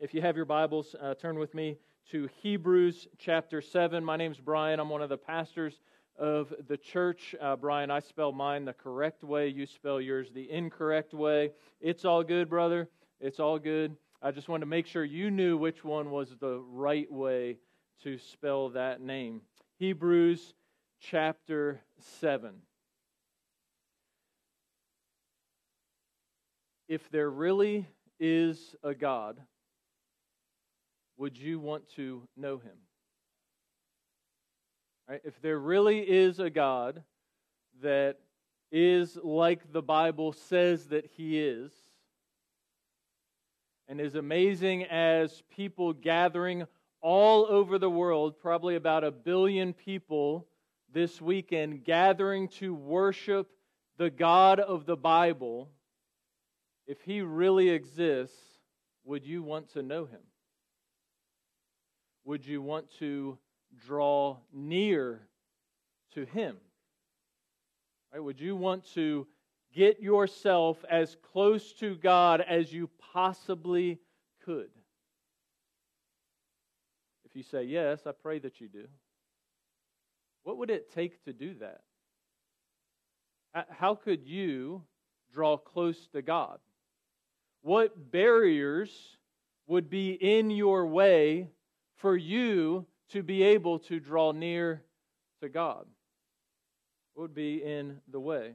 If you have your Bibles, uh, turn with me to Hebrews chapter 7. My name's Brian. I'm one of the pastors of the church. Uh, Brian, I spell mine the correct way. You spell yours the incorrect way. It's all good, brother. It's all good. I just wanted to make sure you knew which one was the right way to spell that name. Hebrews chapter 7. If there really is a God, would you want to know him? Right? If there really is a God that is like the Bible says that he is, and as amazing as people gathering all over the world, probably about a billion people this weekend, gathering to worship the God of the Bible, if he really exists, would you want to know him? Would you want to draw near to Him? Right? Would you want to get yourself as close to God as you possibly could? If you say yes, I pray that you do. What would it take to do that? How could you draw close to God? What barriers would be in your way for you to be able to draw near to God? would be in the way?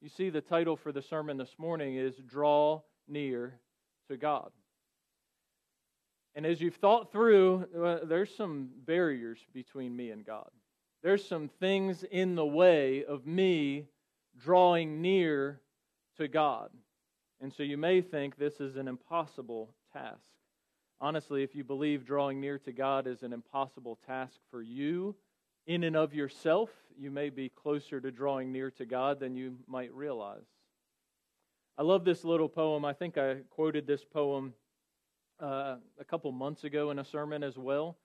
You see, the title for the sermon this morning is Draw Near to God. And as you've thought through, uh, there's some barriers between me and God. There's some things in the way of me drawing near to God. And so you may think this is an impossible task. Honestly, if you believe drawing near to God is an impossible task for you in and of yourself, you may be closer to drawing near to God than you might realize. I love this little poem. I think I quoted this poem uh, a couple months ago in a sermon as well.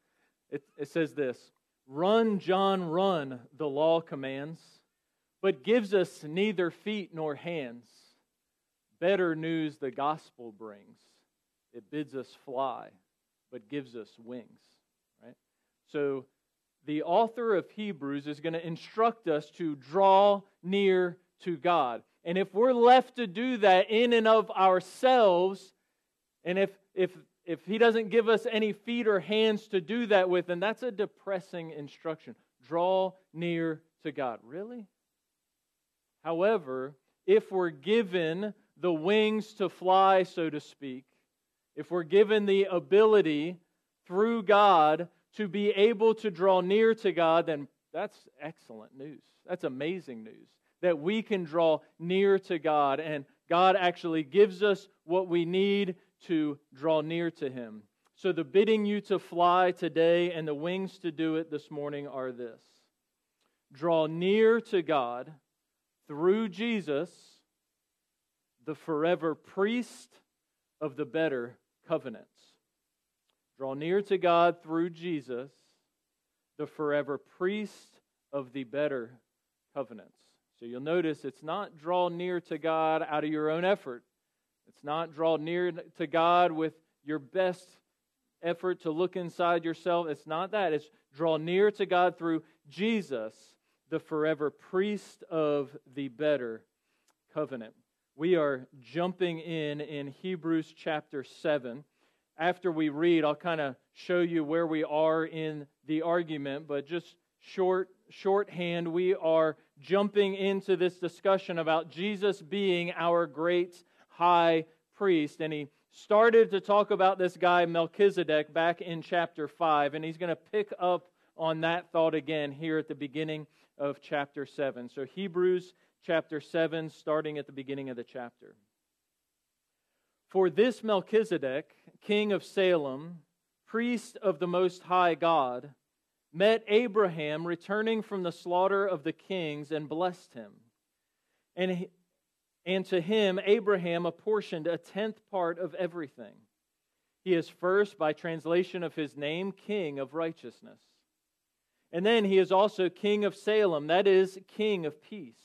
It, it says this Run, John, run, the law commands, but gives us neither feet nor hands. Better news the gospel brings it bids us fly, but gives us wings. Right? So the author of Hebrews is going to instruct us to draw near to God. And if we're left to do that in and of ourselves, and if if if he doesn't give us any feet or hands to do that with, then that's a depressing instruction. Draw near to God. Really? However, if we're given the wings to fly, so to speak, if we're given the ability through God to be able to draw near to God, then that's excellent news. That's amazing news that we can draw near to God and God actually gives us what we need to draw near to Him. So, the bidding you to fly today and the wings to do it this morning are this draw near to God through Jesus, the forever priest of the better covenants. Draw near to God through Jesus, the forever priest of the better covenants. So you'll notice it's not draw near to God out of your own effort. It's not draw near to God with your best effort to look inside yourself. It's not that. It's draw near to God through Jesus, the forever priest of the better covenant we are jumping in in Hebrews chapter 7. After we read, I'll kind of show you where we are in the argument, but just short shorthand, we are jumping into this discussion about Jesus being our great high priest. And he started to talk about this guy, Melchizedek, back in chapter 5, and he's going to pick up on that thought again here at the beginning of chapter 7. So, Hebrews chapter 7, starting at the beginning of the chapter. For this Melchizedek, king of Salem, priest of the Most High God, met Abraham returning from the slaughter of the kings and blessed him. And, he, and to him, Abraham apportioned a tenth part of everything. He is first, by translation of his name, king of righteousness. And then he is also king of Salem, that is, king of peace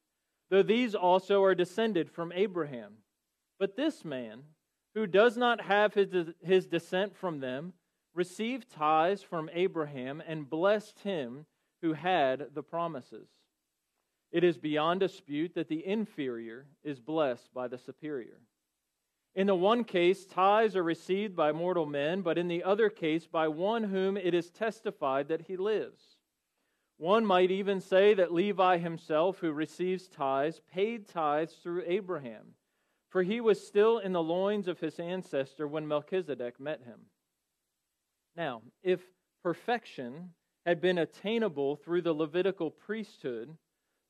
though these also are descended from Abraham. But this man, who does not have his, his descent from them, received tithes from Abraham and blessed him who had the promises. It is beyond dispute that the inferior is blessed by the superior. In the one case, tithes are received by mortal men, but in the other case, by one whom it is testified that he lives. One might even say that Levi himself, who receives tithes, paid tithes through Abraham, for he was still in the loins of his ancestor when Melchizedek met him. Now, if perfection had been attainable through the Levitical priesthood,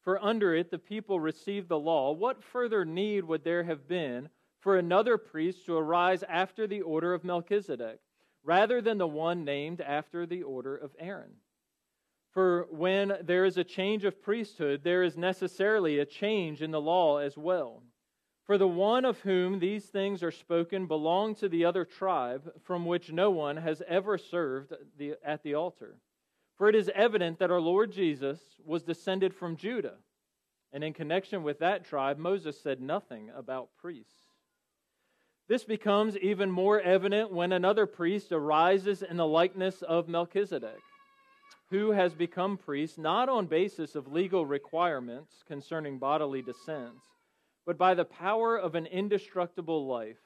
for under it the people received the law, what further need would there have been for another priest to arise after the order of Melchizedek, rather than the one named after the order of Aaron? For when there is a change of priesthood, there is necessarily a change in the law as well. For the one of whom these things are spoken belonged to the other tribe, from which no one has ever served the, at the altar. For it is evident that our Lord Jesus was descended from Judah, and in connection with that tribe, Moses said nothing about priests. This becomes even more evident when another priest arises in the likeness of Melchizedek, who has become priest not on basis of legal requirements concerning bodily descents but by the power of an indestructible life.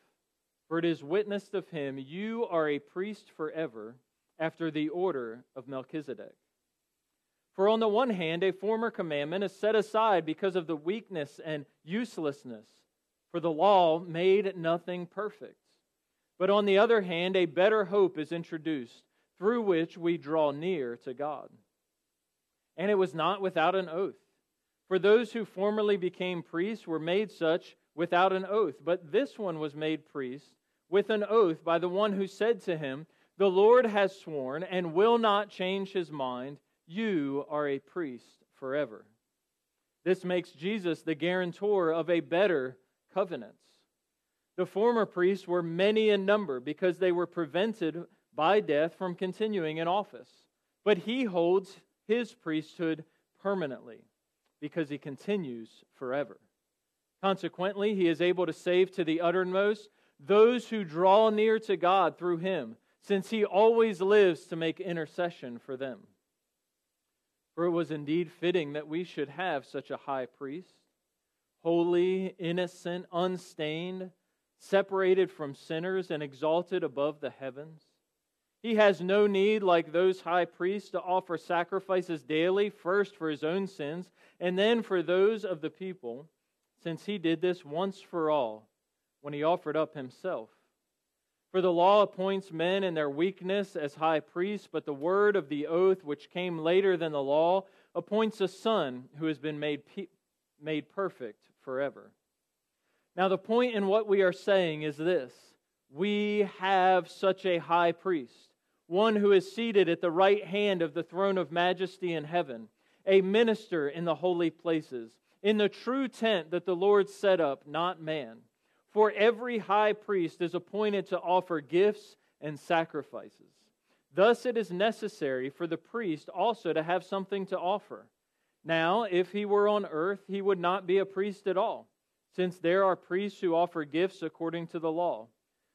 For it is witnessed of him, You are a priest forever, after the order of Melchizedek. For on the one hand, a former commandment is set aside because of the weakness and uselessness, for the law made nothing perfect. But on the other hand, a better hope is introduced, through which we draw near to God. And it was not without an oath. For those who formerly became priests were made such without an oath, but this one was made priest with an oath by the one who said to him, The Lord has sworn and will not change his mind. You are a priest forever. This makes Jesus the guarantor of a better covenant. The former priests were many in number because they were prevented by death from continuing in office. But he holds his priesthood permanently because he continues forever. Consequently, he is able to save to the uttermost those who draw near to God through him, since he always lives to make intercession for them. For it was indeed fitting that we should have such a high priest, holy, innocent, unstained, separated from sinners, and exalted above the heavens he has no need, like those high priests, to offer sacrifices daily, first for his own sins, and then for those of the people, since he did this once for all when he offered up himself. For the law appoints men in their weakness as high priests, but the word of the oath, which came later than the law, appoints a son who has been made, made perfect forever. Now, the point in what we are saying is this we have such a high priest one who is seated at the right hand of the throne of majesty in heaven, a minister in the holy places, in the true tent that the Lord set up, not man. For every high priest is appointed to offer gifts and sacrifices. Thus it is necessary for the priest also to have something to offer. Now, if he were on earth, he would not be a priest at all, since there are priests who offer gifts according to the law.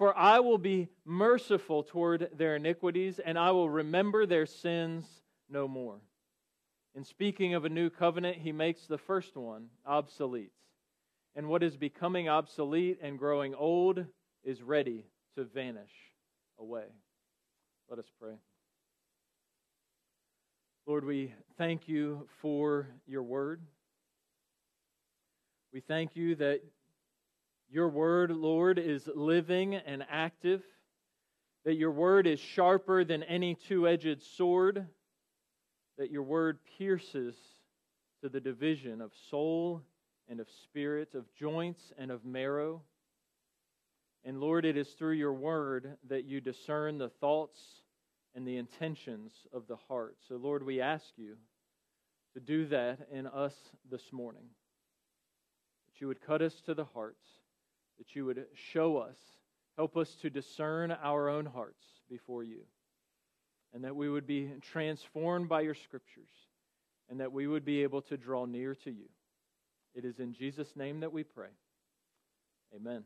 For I will be merciful toward their iniquities, and I will remember their sins no more. In speaking of a new covenant, he makes the first one obsolete. And what is becoming obsolete and growing old is ready to vanish away. Let us pray. Lord, we thank you for your word. We thank you that your word, Lord, is living and active, that your word is sharper than any two edged sword, that your word pierces to the division of soul and of spirit, of joints and of marrow. And Lord, it is through your word that you discern the thoughts and the intentions of the heart. So, Lord, we ask you to do that in us this morning. That you would cut us to the hearts, that you would show us, help us to discern our own hearts before you, and that we would be transformed by your scriptures, and that we would be able to draw near to you. It is in Jesus' name that we pray. Amen.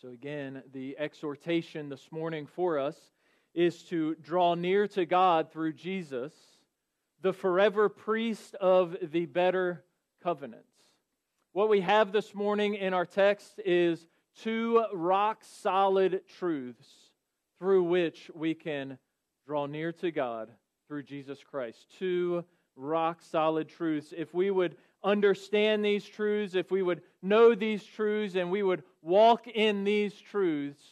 So, again, the exhortation this morning for us is to draw near to God through Jesus, the forever priest of the better covenants. What we have this morning in our text is two rock solid truths through which we can draw near to God through Jesus Christ. Two rock solid truths. If we would understand these truths, if we would know these truths, and we would walk in these truths,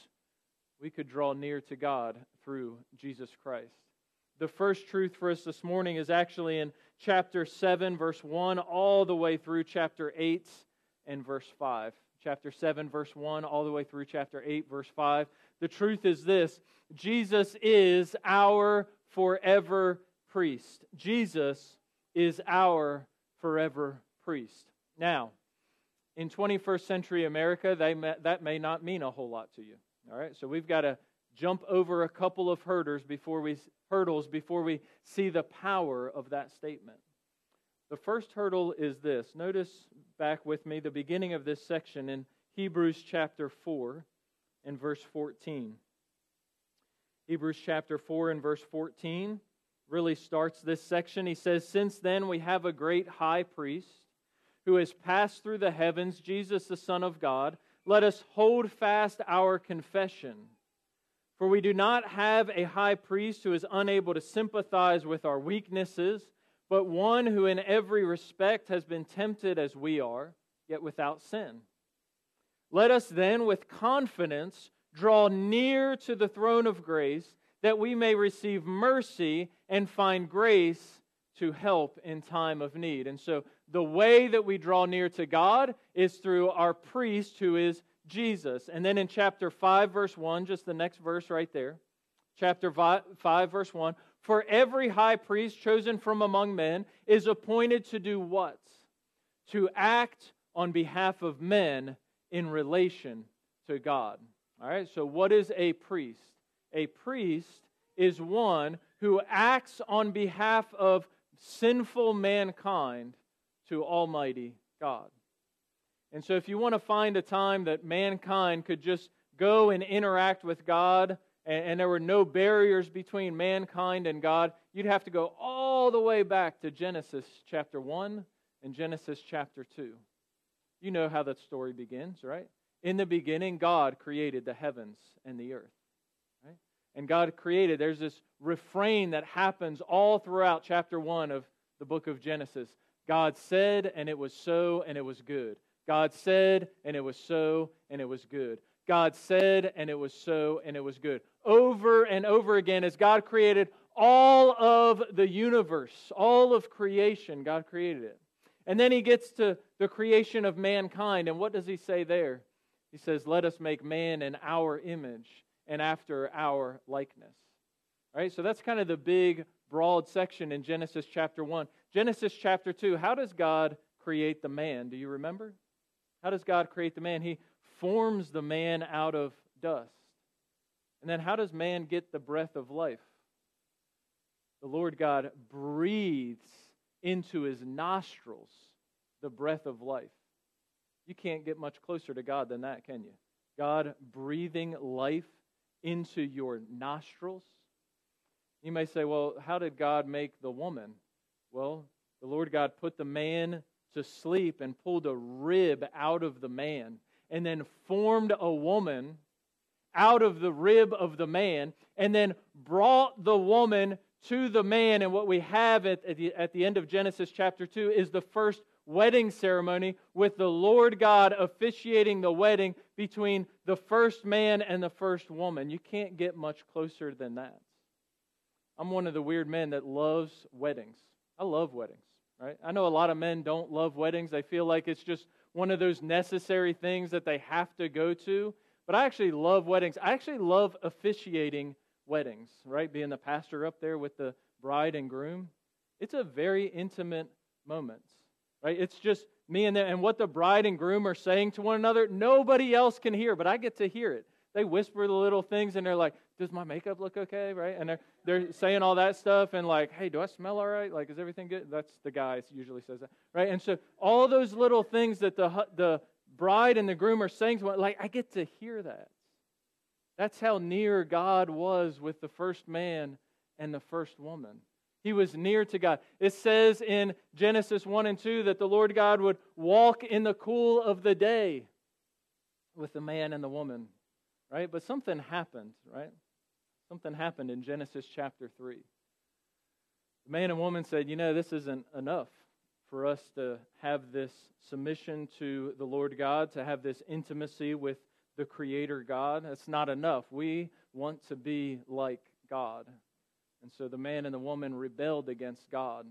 we could draw near to God through Jesus Christ. The first truth for us this morning is actually in chapter 7, verse 1, all the way through chapter 8 and verse 5. Chapter 7, verse 1, all the way through chapter 8, verse 5. The truth is this Jesus is our forever priest. Jesus is our forever priest. Now, in 21st century America, may, that may not mean a whole lot to you. All right, so we've got to jump over a couple of hurdles before we hurdles before we see the power of that statement. The first hurdle is this. Notice back with me the beginning of this section in Hebrews chapter 4 and verse 14. Hebrews chapter 4 and verse 14 really starts this section. He says, Since then we have a great high priest who has passed through the heavens, Jesus the Son of God. Let us hold fast our confession. For we do not have a high priest who is unable to sympathize with our weaknesses, but one who in every respect has been tempted as we are, yet without sin. Let us then with confidence draw near to the throne of grace that we may receive mercy and find grace to help in time of need. And so the way that we draw near to God is through our priest who is Jesus. And then in chapter 5, verse 1, just the next verse right there, chapter 5, verse 1 For every high priest chosen from among men is appointed to do what? To act on behalf of men in relation to God. All right, so what is a priest? A priest is one who acts on behalf of sinful mankind to Almighty God. And so, if you want to find a time that mankind could just go and interact with God and, and, there were no barriers between mankind and God, you'd have to go all the way back to Genesis chapter 1 and Genesis chapter 2. You know how that story begins, right? In the beginning, God created the heavens and the earth. Right? And God created, there's this refrain that happens all throughout chapter 1 of the book of Genesis. God said, and it was so, and it was good. God said, and it was so, and it was good. God said, and it was so, and it was good. Over and over again, as God created all of the universe, all of creation. God created it. And then he gets to the creation of mankind. And what does he say there? He says, Let us make man in our image and after our likeness. All right, so that's kind of the big, broad section in Genesis chapter 1. Genesis chapter 2, how does God create the man? Do you remember? How does God create the man? He forms the man out of dust. And then how does man get the breath of life? The Lord God breathes into his nostrils the breath of life. You can't get much closer to God than that, can you? God breathing life into your nostrils. You may say, well, how did God make the woman? Well, the Lord God put the man to sleep and pulled a rib out of the man and then formed a woman out of the rib of the man and then brought the woman to the man. And what we have at, the, at the end of Genesis chapter 2 is the first wedding ceremony with the Lord God officiating the wedding between the first man and the first woman. You can't get much closer than that. I'm one of the weird men that loves weddings. I love weddings, right? I know a lot of men don't love weddings. They feel like it's just one of those necessary things that they have to go to. But I actually love weddings. I actually love officiating weddings, right? Being the pastor up there with the bride and groom. It's a very intimate moment, right? It's just me and them. And what the bride and groom are saying to one another, nobody else can hear, but I get to hear it. They whisper the little things and they're like, Does my makeup look okay? Right? And they're, they're saying all that stuff and like, Hey, do I smell all right? Like, is everything good? That's the guy usually says that. Right? And so all those little things that the, the bride and the groom are saying like, I get to hear that. That's how near God was with the first man and the first woman. He was near to God. It says in Genesis 1 and 2 that the Lord God would walk in the cool of the day with the man and the woman, right? But something happened, right? Something happened in Genesis chapter 3. The man and woman said, You know, this isn't enough for us to have this submission to the Lord God, to have this intimacy with the Creator God. That's not enough. We want to be like God. And so the man and the woman rebelled against God.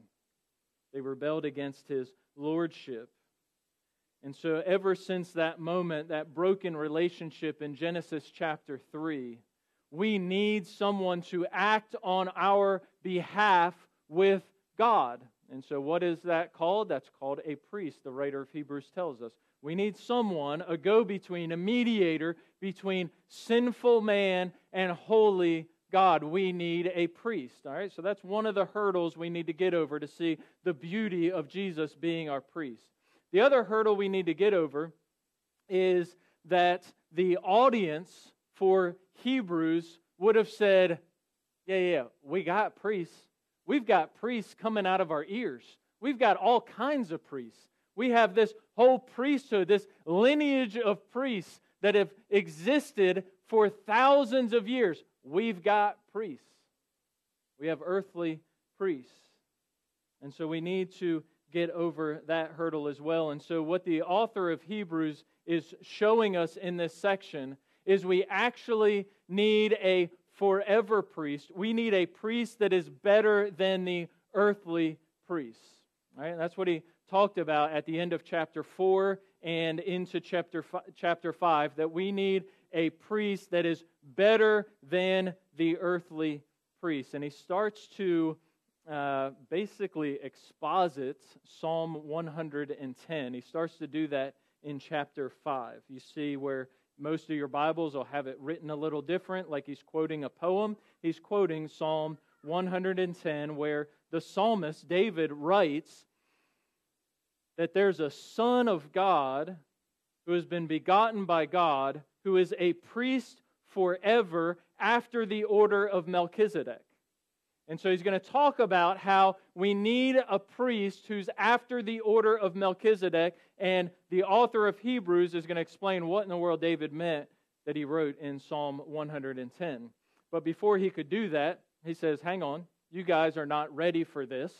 They rebelled against his lordship. And so, ever since that moment, that broken relationship in Genesis chapter 3, we need someone to act on our behalf with God. And so, what is that called? That's called a priest, the writer of Hebrews tells us. We need someone, a go between, a mediator between sinful man and holy God. We need a priest. All right, so that's one of the hurdles we need to get over to see the beauty of Jesus being our priest. The other hurdle we need to get over is that the audience for Hebrews would have said, Yeah, yeah, we got priests. We've got priests coming out of our ears. We've got all kinds of priests. We have this whole priesthood, this lineage of priests that have existed for thousands of years. We've got priests. We have earthly priests. And so we need to get over that hurdle as well. And so, what the author of Hebrews is showing us in this section is we actually need a forever priest. We need a priest that is better than the earthly priests. Right? That's what he talked about at the end of chapter 4 and into chapter, chapter 5 that we need a priest that is better than the earthly priest. And he starts to uh, basically exposit Psalm 110. He starts to do that in chapter 5. You see where most of your Bibles will have it written a little different, like he's quoting a poem. He's quoting Psalm 110, where the psalmist David writes that there's a Son of God who has been begotten by God, who is a priest forever after the order of Melchizedek. And so he's going to talk about how we need a priest who's after the order of Melchizedek. And the author of Hebrews is going to explain what in the world David meant that he wrote in Psalm 110. But before he could do that, he says, Hang on, you guys are not ready for this.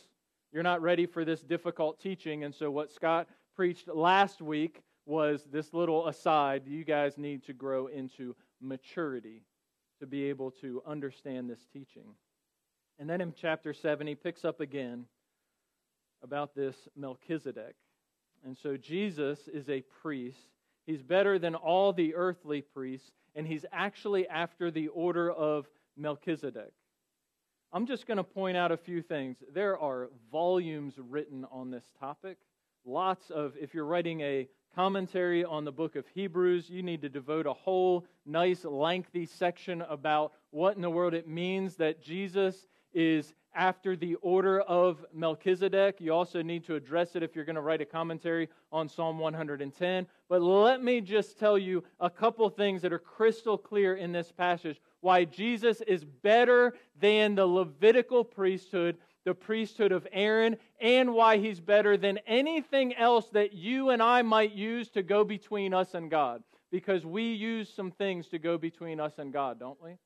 You're not ready for this difficult teaching. And so, what Scott preached last week was this little aside. You guys need to grow into maturity to be able to understand this teaching. And then in chapter 7, he picks up again about this Melchizedek. And so Jesus is a priest. He's better than all the earthly priests, and he's actually after the order of Melchizedek. I'm just going to point out a few things. There are volumes written on this topic. Lots of, if you're writing a commentary on the book of Hebrews, you need to devote a whole nice, lengthy section about what in the world it means that Jesus is after the order of Melchizedek. You also need to address it if you're going to write a commentary on Psalm 110. But let me just tell you a couple things that are crystal clear in this passage why Jesus is better than the Levitical priesthood, the priesthood of Aaron, and why he's better than anything else that you and I might use to go between us and God. Because we use some things to go between us and God, don't we?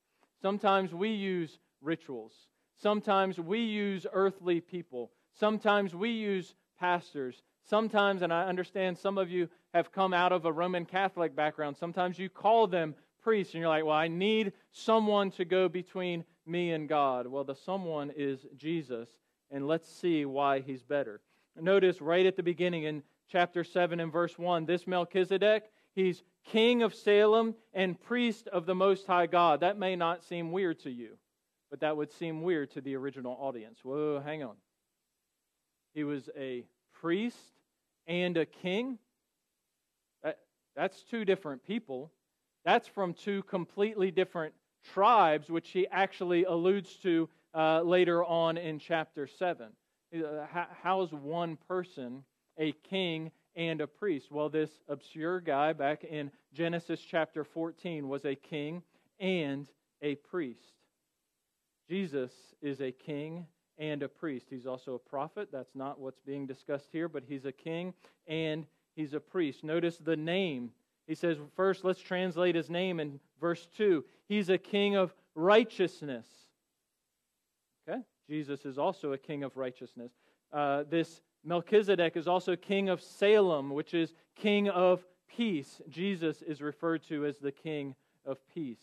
Sometimes we use rituals. Sometimes we use earthly people. Sometimes we use pastors. Sometimes, and I understand some of you have come out of a Roman Catholic background, sometimes you call them priests and you're like, well, I need someone to go between me and God. Well, the someone is Jesus, and let's see why he's better. Notice right at the beginning in chapter 7 and verse 1 this Melchizedek, he's king of Salem and priest of the Most High God. That may not seem weird to you but that would seem weird to the original audience. Whoa, hang on. He was a priest and a king. That, that's two different people. That's from two completely different tribes, which he actually alludes to uh, later on in chapter 7. Uh, how, is one person a king and a priest? Well, this obscure guy back in Genesis chapter 14 was a king and a priest. Jesus is a king and a priest. He's also a prophet. That's not what's being discussed here, but he's a king and he's a priest. Notice the name. He says, first, let's translate his name in verse 2. He's a king of righteousness. Okay? Jesus is also a king of righteousness. Uh, this Melchizedek is also king of Salem, which is king of peace. Jesus is referred to as the king of peace.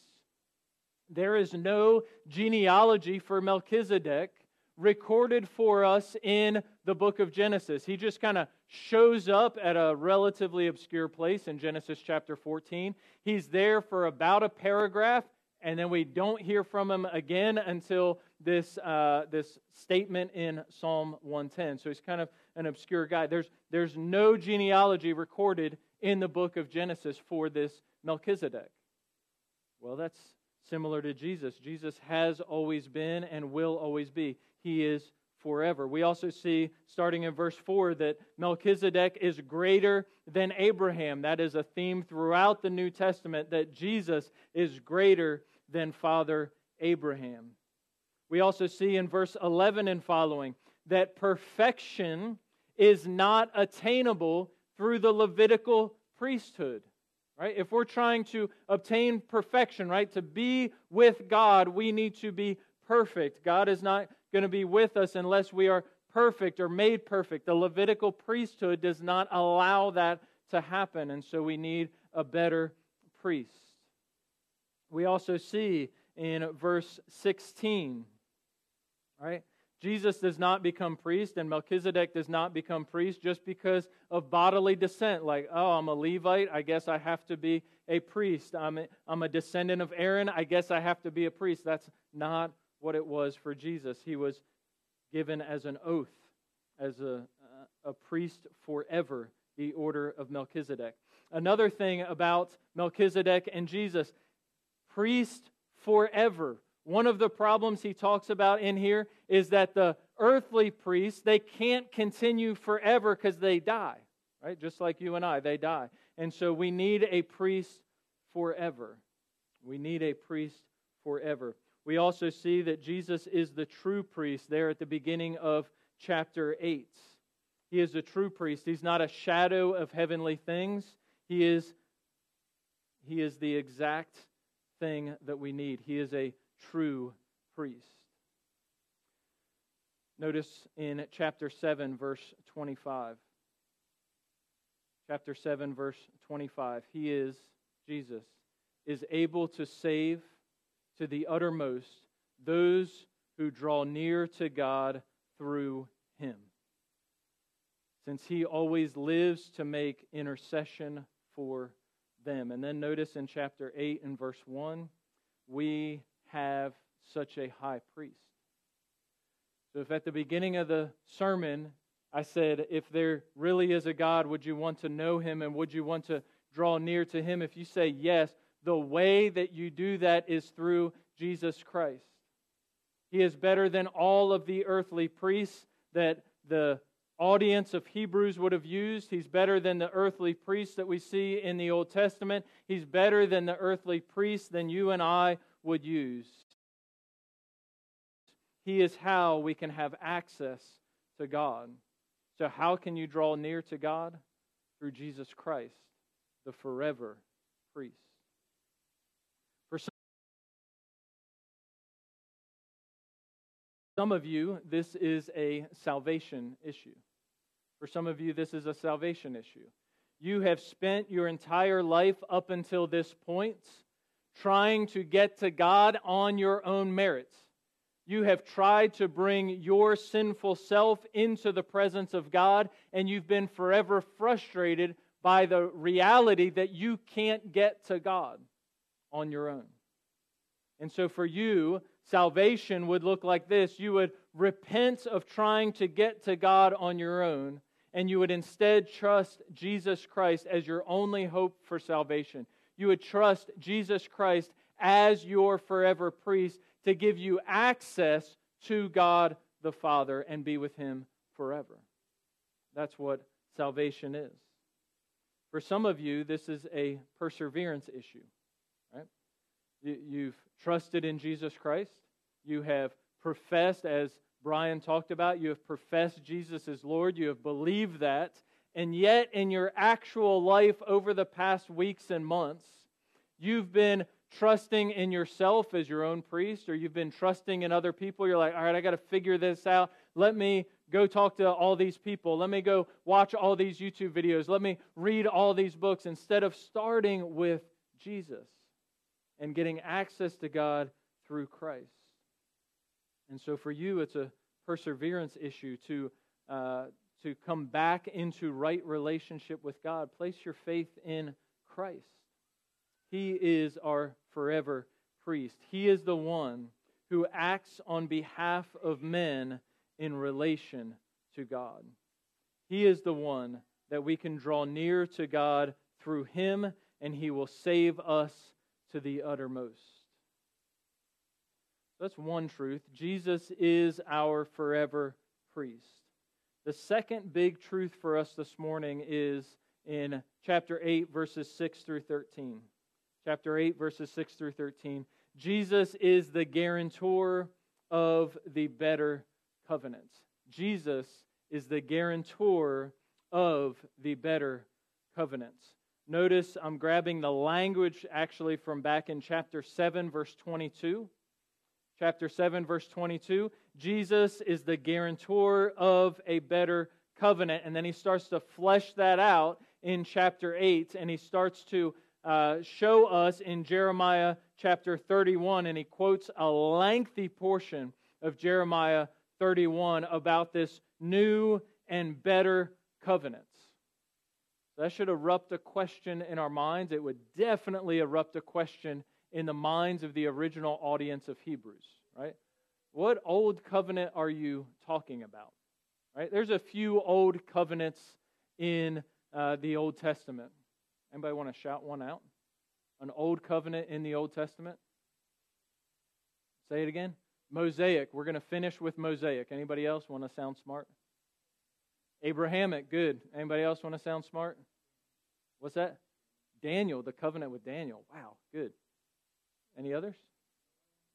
There is no genealogy for Melchizedek recorded for us in the book of Genesis. He just kind of shows up at a relatively obscure place in Genesis chapter 14. He's there for about a paragraph, and then we don't hear from him again until this, uh, this statement in Psalm 110. So he's kind of an obscure guy. There's, there's no genealogy recorded in the book of Genesis for this Melchizedek. Well, that's similar to Jesus. Jesus has always been and will always be. He is forever. We also see, starting in verse 4, that Melchizedek is greater than Abraham. That is a theme throughout the New Testament that Jesus is greater than Father Abraham. We also see in verse 11 and following that perfection is not attainable through the Levitical priesthood right? If we're trying to obtain perfection, right, to be with God, we need to be perfect. God is not going to be with us unless we are perfect or made perfect. The Levitical priesthood does not allow that to happen, and so we need a better priest. We also see in verse 16, right? Jesus does not become priest, and Melchizedek does not become priest just because of bodily descent. Like, oh, I'm a Levite, I guess I have to be a priest. I'm a, I'm a descendant of Aaron, I guess I have to be a priest. That's not what it was for Jesus. He was given as an oath, as a, a priest forever, the order of Melchizedek. Another thing about Melchizedek and Jesus priest forever. One of the problems he talks about in here is that the earthly priests, they can't continue forever because they die, right? Just like you and I, they die. And so we need a priest forever. We need a priest forever. We also see that Jesus is the true priest there at the beginning of chapter 8. He is a true priest. He's not a shadow of heavenly things. He is, he is the exact thing that we need. He is a true priest. Notice in chapter 7, verse 25. Chapter 7, verse 25. He is, Jesus, is able to save to the uttermost those who draw near to God through him, since he always lives to make intercession for them. And then notice in chapter 8 and verse 1, we have such a high priest. So, if at the beginning of the sermon I said, if there really is a God, would you want to know him and would you want to draw near to him? If you say yes, the way that you do that is through Jesus Christ. He is better than all of the earthly priests that the audience of Hebrews would have used. He's better than the earthly priests that we see in the Old Testament. He's better than the earthly priests than you and I would use. He is how we can have access to God. So, how can you draw near to God? Through Jesus Christ, the forever priest. For some of you, this is a salvation issue. For some of you, this is a salvation issue. You have spent your entire life up until this point trying to get to God on your own merits. You have tried to bring your sinful self into the presence of God, and you've been forever frustrated by the reality that you can't get to God on your own. And so, for you, salvation would look like this you would repent of trying to get to God on your own, and you would instead trust Jesus Christ as your only hope for salvation. You would trust Jesus Christ as your forever priest to give you access to God the Father and be with Him forever. That's what salvation is. For some of you, this is a perseverance issue, right? You've trusted in Jesus Christ. You have professed, as Brian talked about, you have professed Jesus as Lord. You have believed that. And yet, in your actual life over the past weeks and months, you've been trusting in yourself as your own priest, or you've been trusting in other people. You're like, all right, I got to figure this out. Let me go talk to all these people. Let me go watch all these YouTube videos. Let me read all these books instead of starting with Jesus and getting access to God through Christ. And so for you, it's a perseverance issue to, uh, to come back into right relationship with God. Place your faith in Christ. He is our forever priest. He is the one who acts on behalf of men in relation to God. He is the one that we can draw near to God through him, and he will save us to the uttermost. That's one truth. Jesus is our forever priest. The second big truth for us this morning is in chapter 8, verses 6 through 13 chapter 8, verses 6 through 13. Jesus is the guarantor of the better covenant. Jesus is the guarantor of the better covenant. Notice I'm grabbing the language actually from back in chapter 7, verse 22. Chapter 7, verse 22. Jesus is the guarantor of a better covenant. And then he starts to flesh that out in chapter 8, and he starts to uh, show us in Jeremiah chapter 31, and he quotes a lengthy portion of Jeremiah 31 about this new and better covenant. That should erupt a question in our minds. It would definitely erupt a question in the minds of the original audience of Hebrews, right? What old covenant are you talking about? Right? There's a few old covenants in uh, the Old Testament. Anybody want to shout one out? An old covenant in the Old Testament? Say it again. Mosaic. We're going to finish with Mosaic. Anybody else want to sound smart? Abrahamic. Good. Anybody else want to sound smart? What's that? Daniel, the covenant with Daniel. Wow, good. Any others?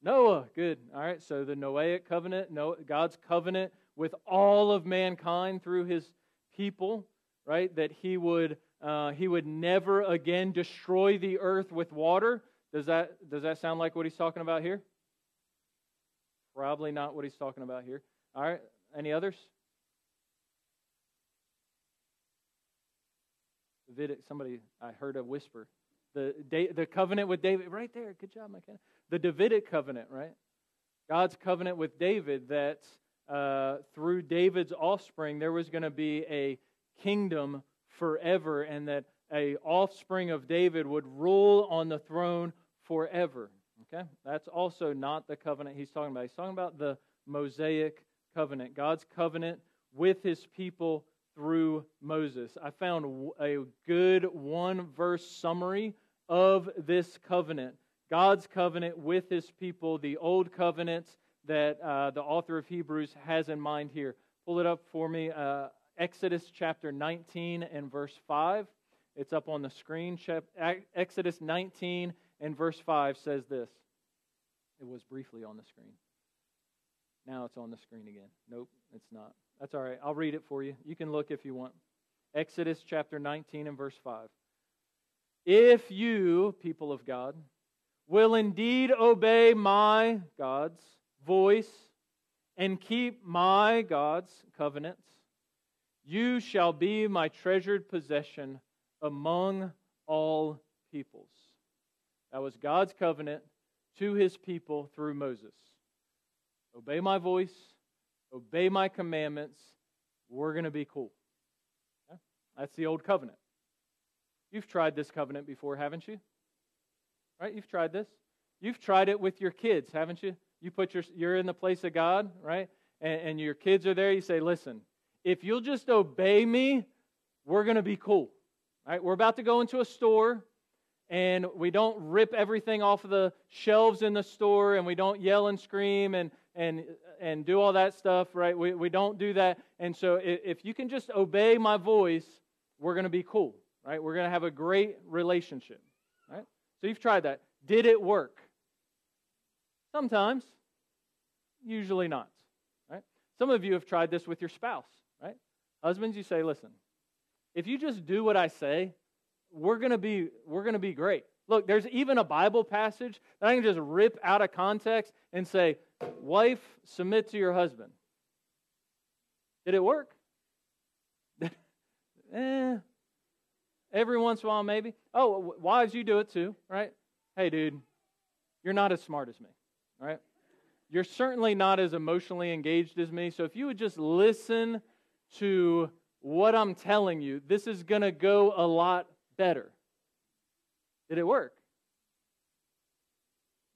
Noah, good. All right, so the Noahic covenant, God's covenant with all of mankind through his people, right? That he would uh, he would never again destroy the earth with water. Does that, does that sound like what he's talking about here? Probably not what he's talking about here. All right, any others? Somebody, I heard a whisper. The, the covenant with David, right there. Good job, McKenna. The Davidic covenant, right? God's covenant with David that uh, through David's offspring there was going to be a kingdom forever and that a offspring of David would rule on the throne forever. Okay? That's also not the covenant he's talking about. He's talking about the Mosaic covenant, God's covenant with his people through Moses. I found a good one verse summary of this covenant God's covenant with his people, the old covenants that uh, the author of Hebrews has in mind here. Pull it up for me. Uh, Exodus chapter 19 and verse 5. It's up on the screen. Exodus 19 and verse 5 says this. It was briefly on the screen. Now it's on the screen again. Nope, it's not. That's all right. I'll read it for you. You can look if you want. Exodus chapter 19 and verse 5. If you, people of God, will indeed obey my, God's, voice and keep my, God's, covenants, you shall be my treasured possession among all peoples. That was God's covenant to his people through Moses. Obey my voice, obey my commandments, we're going to be cool. That's the old covenant. You've tried this covenant before, haven't you? Right? You've tried this. You've tried it with your kids, haven't you? You put your you're in the place of God, right? And, and your kids are there. You say, "Listen, if you'll just obey me, we're going to be cool." Right? We're about to go into a store and we don't rip everything off of the shelves in the store and we don't yell and scream and and and do all that stuff right? We, we don't do that. And so if you can just obey my voice we're going to be cool right? We're going to have a great relationship right? So you've tried that. Did it work? Sometimes. Usually not right? Some of you have tried this with your spouse right? Husbands you say listen if you just do what i say we're going to be we're going to be great. Look, there's even a Bible passage that I can just rip out of context and say, "Wife, submit to your husband." Did it work? eh, every once in a while, maybe. Oh, wives, you do it too, right? Hey, dude, you're not as smart as me, right? You're certainly not as emotionally engaged as me. So if you would just listen to what I'm telling you, this is going to go a lot better. Did it work?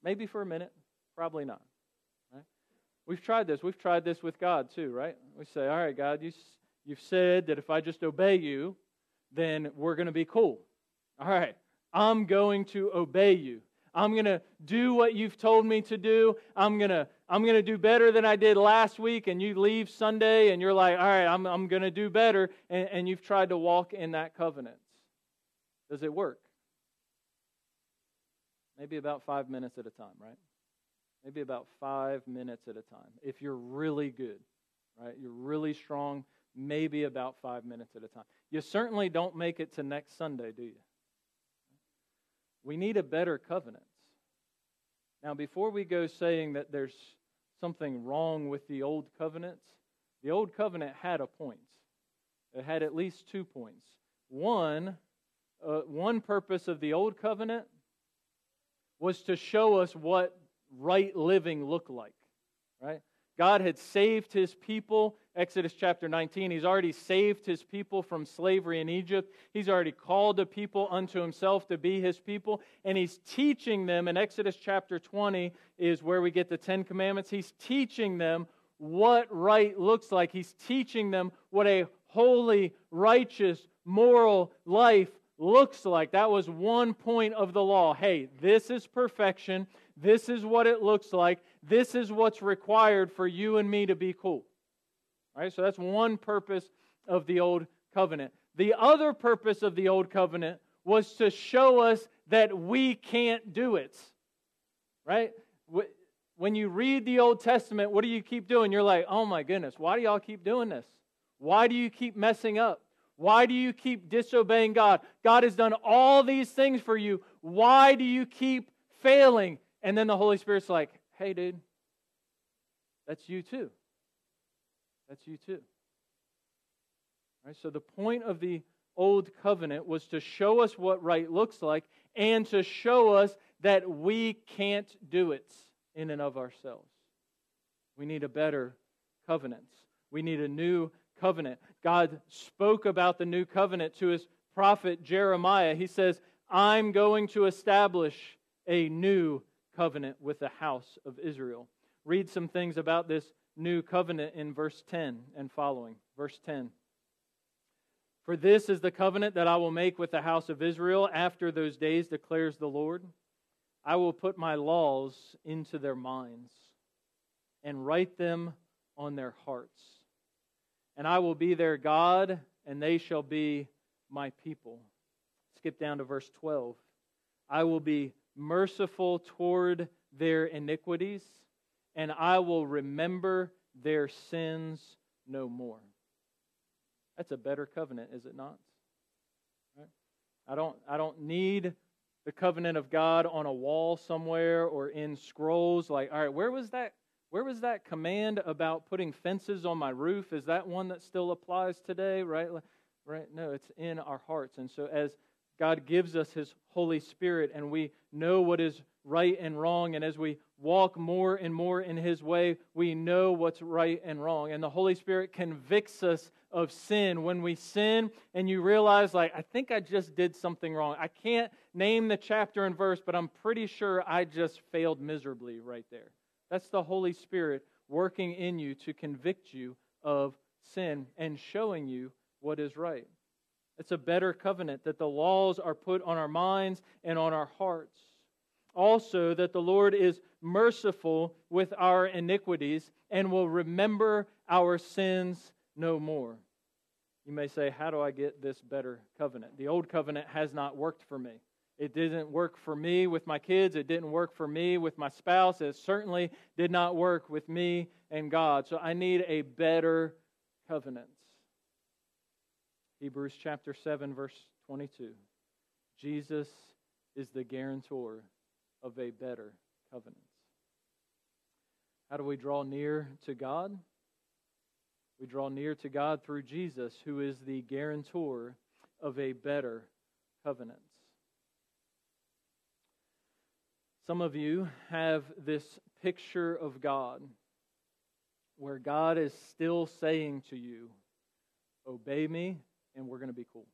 Maybe for a minute, probably not. We've tried this. We've tried this with God too, right? We say, "All right, God, you you've said that if I just obey you, then we're going to be cool. All right, I'm going to obey you. I'm going to do what you've told me to do. I'm going to I'm going to do better than I did last week and you leave Sunday and you're like, "All right, I'm I'm going to do better." And, and you've tried to walk in that covenant. Does it work? Maybe about five minutes at a time, right? Maybe about five minutes at a time. If you're really good, right? You're really strong, maybe about five minutes at a time. You certainly don't make it to next Sunday, do you? We need a better covenant. Now, before we go saying that there's something wrong with the old covenant, the old covenant had a point. It had at least two points. One, uh, one purpose of the old covenant was to show us what right living looked like, right? God had saved his people. Exodus chapter 19, he's already saved his people from slavery in Egypt. He's already called the people unto himself to be his people. And he's teaching them, in Exodus chapter 20 is where we get the Ten Commandments. He's teaching them what right looks like. He's teaching them what a holy, righteous, moral life looks like. That was one point of the law. Hey, this is perfection. This is what it looks like. This is what's required for you and me to be cool. All right, so that's one purpose of the old covenant. The other purpose of the old covenant was to show us that we can't do it. Right? When you read the Old Testament, what do you keep doing? You're like, oh my goodness, why do y'all keep doing this? Why do you keep messing up? Why do you keep disobeying God? God has done all these things for you. Why do you keep failing? And then the Holy Spirit's like, hey, dude, that's you too. That's you too. All right, so the point of the old covenant was to show us what right looks like and to show us that we can't do it in and of ourselves. We need a better covenant. We need a new covenant. God spoke about the new covenant to his prophet Jeremiah. He says, I'm going to establish a new covenant with the house of Israel. Read some things about this new covenant in verse 10 and following. Verse 10. For this is the covenant that I will make with the house of Israel after those days, declares the Lord. I will put my laws into their minds and write them on their hearts. And I will be their God, and they shall be my people. Skip down to verse 12. I will be merciful toward their iniquities, and I will remember their sins no more. That's a better covenant, is it not? Right? I don't I don't need the covenant of God on a wall somewhere or in scrolls like all right, where was that where was that command about putting fences on my roof? Is that one that still applies today, right? Right? No, it's in our hearts. And so as God gives us his Holy Spirit and we know what is right and wrong. And as we walk more and more in His way, we know what's right and wrong. And the Holy Spirit convicts us of sin. When we sin and you realize, like, I think I just did something wrong. I can't name the chapter and verse, but I'm pretty sure I just failed miserably right there. That's the Holy Spirit working in you to convict you of sin and showing you what is right. It's a better covenant that the laws are put on our minds and on our hearts. Also, that the Lord is merciful with our iniquities and will remember our sins no more. You may say, How do I get this better covenant? The old covenant has not worked for me. It didn't work for me with my kids. It didn't work for me with my spouse. It certainly did not work with me and God. So I need a better covenant. Hebrews chapter 7, verse 22. Jesus is the guarantor of a better covenant. How do we draw near to God? We draw near to God through Jesus, who is the guarantor of a better covenant. Some of you have this picture of God where God is still saying to you, Obey me and we're going to be cool.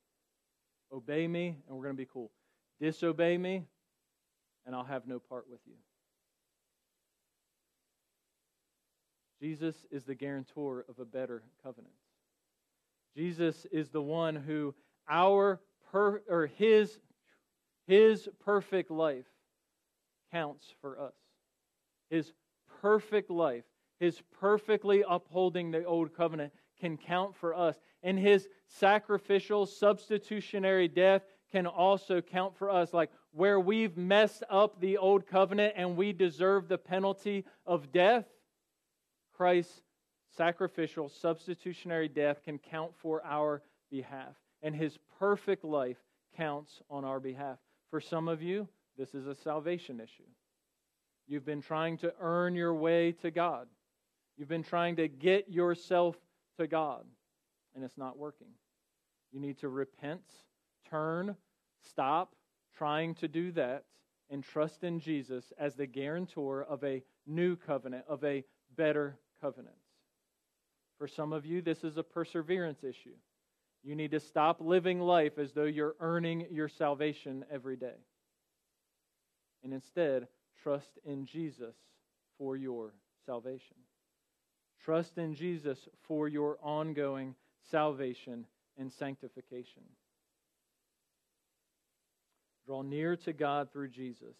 Obey me, and we're going to be cool. Disobey me, and I'll have no part with you. Jesus is the guarantor of a better covenant. Jesus is the one who our per, or his his perfect life counts for us. His perfect life, his perfectly upholding the old covenant can count for us. And his sacrificial, substitutionary death can also count for us. Like where we've messed up the old covenant and we deserve the penalty of death, Christ's sacrificial, substitutionary death can count for our behalf. And his perfect life counts on our behalf. For some of you, this is a salvation issue. You've been trying to earn your way to God. You've been trying to get yourself to God, and it's not working. You need to repent, turn, stop trying to do that, and trust in Jesus as the guarantor of a new covenant, of a better covenant. For some of you, this is a perseverance issue. You need to stop living life as though you're earning your salvation every day. And instead, trust in Jesus for your salvation. Trust in Jesus for your ongoing salvation and sanctification. Draw near to God through Jesus.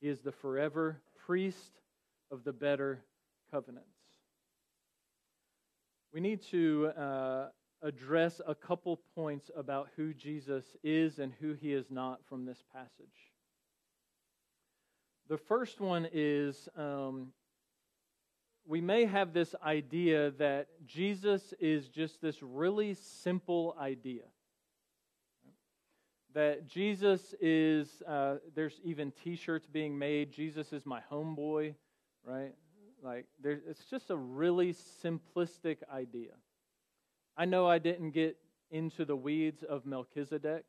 He is the forever priest of the better covenants. We need to uh, address a couple points about who Jesus is and who he is not from this passage. The first one is um, we may have this idea that Jesus is just this really simple idea. That Jesus is, uh, there's even t shirts being made, Jesus is my homeboy, right? Like, it's just a really simplistic idea. I know I didn't get into the weeds of Melchizedek,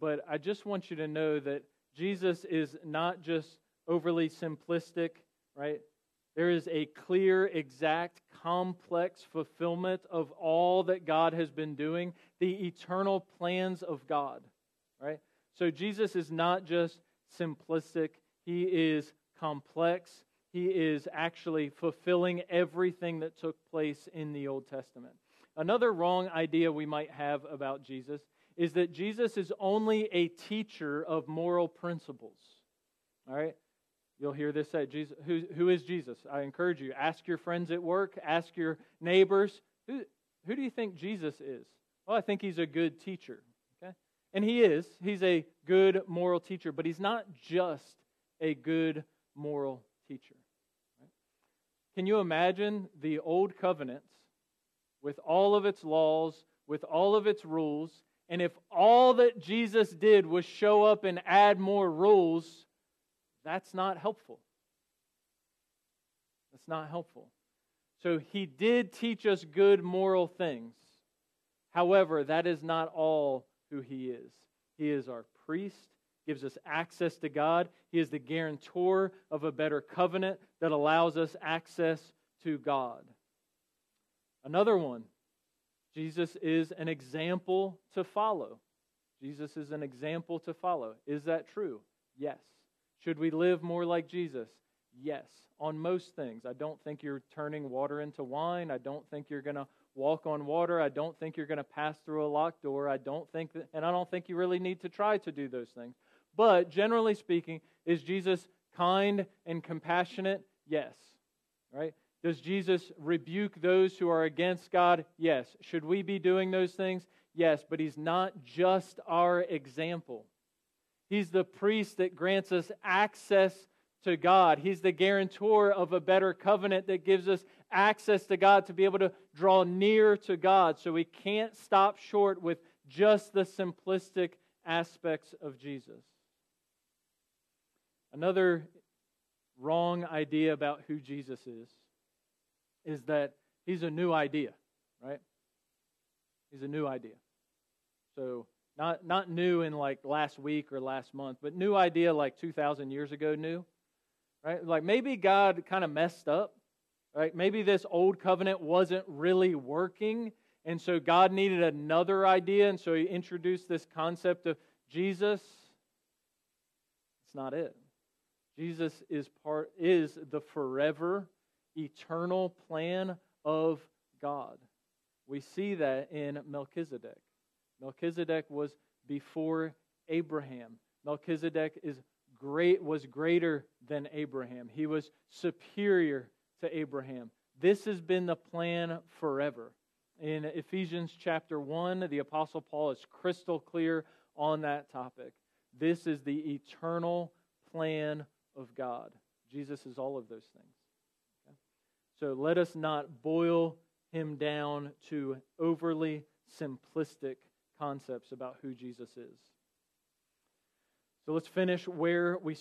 but I just want you to know that Jesus is not just overly simplistic, right? There is a clear, exact, complex fulfillment of all that God has been doing, the eternal plans of God. Right? So Jesus is not just simplistic, he is complex. He is actually fulfilling everything that took place in the Old Testament. Another wrong idea we might have about Jesus is that Jesus is only a teacher of moral principles. All right? You'll hear this said. Jesus, who, who is Jesus? I encourage you. Ask your friends at work, ask your neighbors. Who, who do you think Jesus is? Well, I think he's a good teacher. Okay? And he is. He's a good moral teacher, but he's not just a good moral teacher. Right? Can you imagine the old covenant with all of its laws, with all of its rules, and if all that Jesus did was show up and add more rules, that's not helpful. That's not helpful. So he did teach us good moral things. However, that is not all who he is. He is our priest, gives us access to God. He is the guarantor of a better covenant that allows us access to God. Another one Jesus is an example to follow. Jesus is an example to follow. Is that true? Yes. Should we live more like Jesus? Yes, on most things. I don't think you're turning water into wine. I don't think you're going to walk on water. I don't think you're going to pass through a locked door. I don't think that, and I don't think you really need to try to do those things. But generally speaking, is Jesus kind and compassionate? Yes. Right? Does Jesus rebuke those who are against God? Yes. Should we be doing those things? Yes, but he's not just our example. He's the priest that grants us access to God. He's the guarantor of a better covenant that gives us access to God to be able to draw near to God. So we can't stop short with just the simplistic aspects of Jesus. Another wrong idea about who Jesus is is that he's a new idea, right? He's a new idea. So not, not new in like last week or last month, but new idea like 2,000 years ago, new. Right? Like maybe God kind of messed up. Right? Maybe this old covenant wasn't really working. And so God needed another idea. And so he introduced this concept of Jesus. It's not it. Jesus is part is the forever eternal plan of God. We see that in Melchizedek. Melchizedek was before Abraham. Melchizedek is great was greater than Abraham. He was superior to Abraham. This has been the plan forever. In Ephesians chapter 1, the apostle Paul is crystal clear on that topic. This is the eternal plan of God. Jesus is all of those things. Okay? So let us not boil him down to overly simplistic concepts about who Jesus is. So let's finish where we